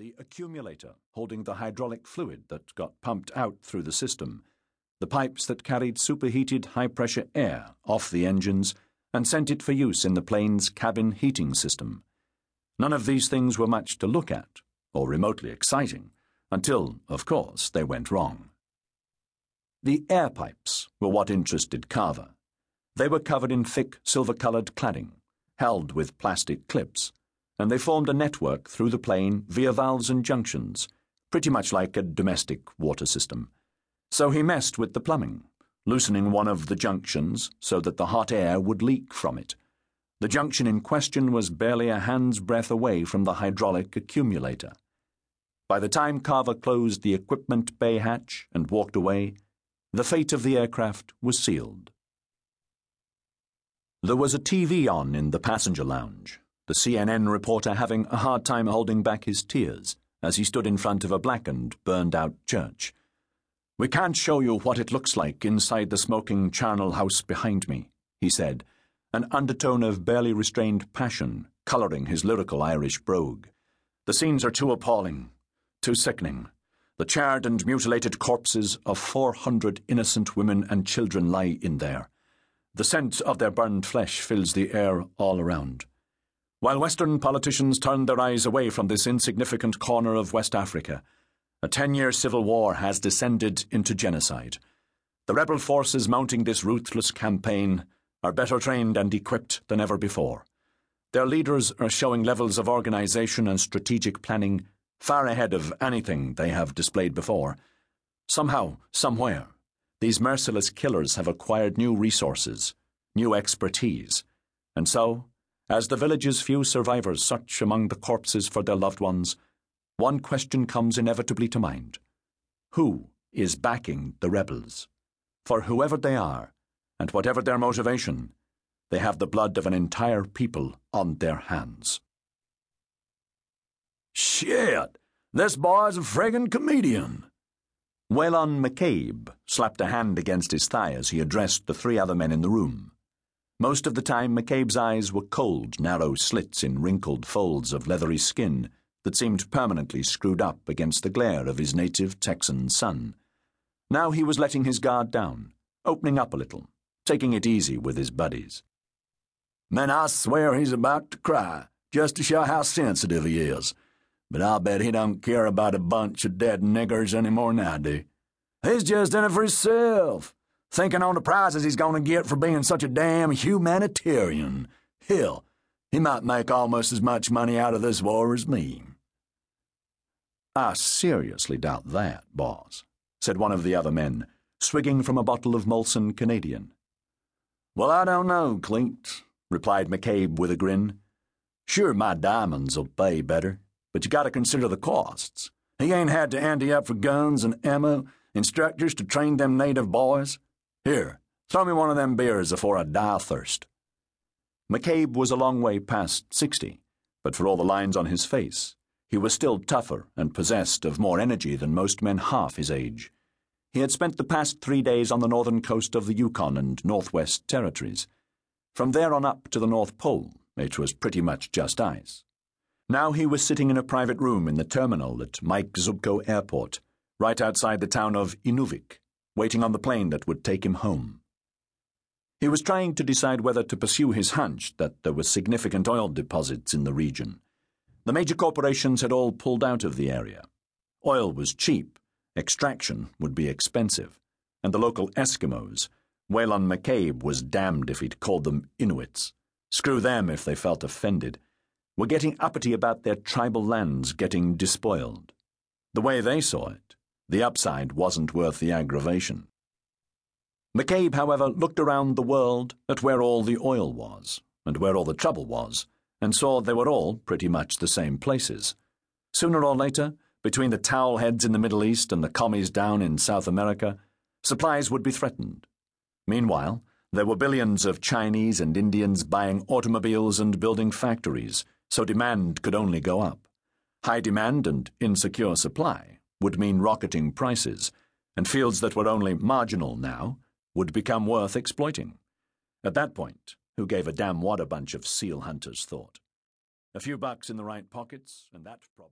the accumulator holding the hydraulic fluid that got pumped out through the system, the pipes that carried superheated high pressure air off the engines and sent it for use in the plane's cabin heating system. None of these things were much to look at, or remotely exciting, until, of course, they went wrong. The air pipes were what interested Carver. They were covered in thick silver colored cladding, held with plastic clips and they formed a network through the plane via valves and junctions, pretty much like a domestic water system. So he messed with the plumbing, loosening one of the junctions so that the hot air would leak from it. The junction in question was barely a hand's breadth away from the hydraulic accumulator. By the time Carver closed the equipment bay hatch and walked away, the fate of the aircraft was sealed. There was a TV on in the passenger lounge, the CNN reporter having a hard time holding back his tears as he stood in front of a blackened, burned out church. We can't show you what it looks like inside the smoking charnel house behind me, he said, an undertone of barely restrained passion colouring his lyrical Irish brogue. The scenes are too appalling, too sickening. The charred and mutilated corpses of 400 innocent women and children lie in there. The scent of their burned flesh fills the air all around. While Western politicians turned their eyes away from this insignificant corner of West Africa, a ten year civil war has descended into genocide. The rebel forces mounting this ruthless campaign are better trained and equipped than ever before. Their leaders are showing levels of organization and strategic planning far ahead of anything they have displayed before. Somehow, somewhere, these merciless killers have acquired new resources, new expertise, and so as the village's few survivors search among the corpses for their loved ones, one question comes inevitably to mind Who is backing the rebels? For whoever they are, and whatever their motivation, they have the blood of an entire people on their hands. Shit! This boy's a friggin' comedian. Waylon McCabe slapped a hand against his thigh as he addressed the three other men in the room. Most of the time, McCabe's eyes were cold, narrow slits in wrinkled folds of leathery skin that seemed permanently screwed up against the glare of his native Texan sun. Now he was letting his guard down, opening up a little, taking it easy with his buddies. Man, I swear he's about to cry, just to show how sensitive he is. But I'll bet he don't care about a bunch of dead niggers any more I do. He's just in it for himself thinking on the prizes he's going to get for being such a damn humanitarian. Hell, he might make almost as much money out of this war as me. I seriously doubt that, boss, said one of the other men, swigging from a bottle of Molson Canadian. Well, I don't know, Clint, replied McCabe with a grin. Sure, my diamonds'll pay better, but you gotta consider the costs. He ain't had to ante up for guns and ammo, instructors to train them native boys. Here, throw me one of them beers afore I die of thirst. McCabe was a long way past sixty, but for all the lines on his face, he was still tougher and possessed of more energy than most men half his age. He had spent the past three days on the northern coast of the Yukon and Northwest Territories. From there on up to the North Pole, it was pretty much just ice. Now he was sitting in a private room in the terminal at Mike Zubko Airport, right outside the town of Inuvik waiting on the plane that would take him home. He was trying to decide whether to pursue his hunch that there were significant oil deposits in the region. The major corporations had all pulled out of the area. Oil was cheap, extraction would be expensive, and the local Eskimos, Waylon McCabe was damned if he'd called them Inuits, screw them if they felt offended, were getting uppity about their tribal lands getting despoiled. The way they saw it, the upside wasn't worth the aggravation. McCabe, however, looked around the world at where all the oil was, and where all the trouble was, and saw they were all pretty much the same places. Sooner or later, between the towel heads in the Middle East and the commies down in South America, supplies would be threatened. Meanwhile, there were billions of Chinese and Indians buying automobiles and building factories, so demand could only go up. High demand and insecure supply would mean rocketing prices, and fields that were only marginal now would become worth exploiting. At that point, who gave a damn what a bunch of seal hunters thought? A few bucks in the right pockets, and that problem.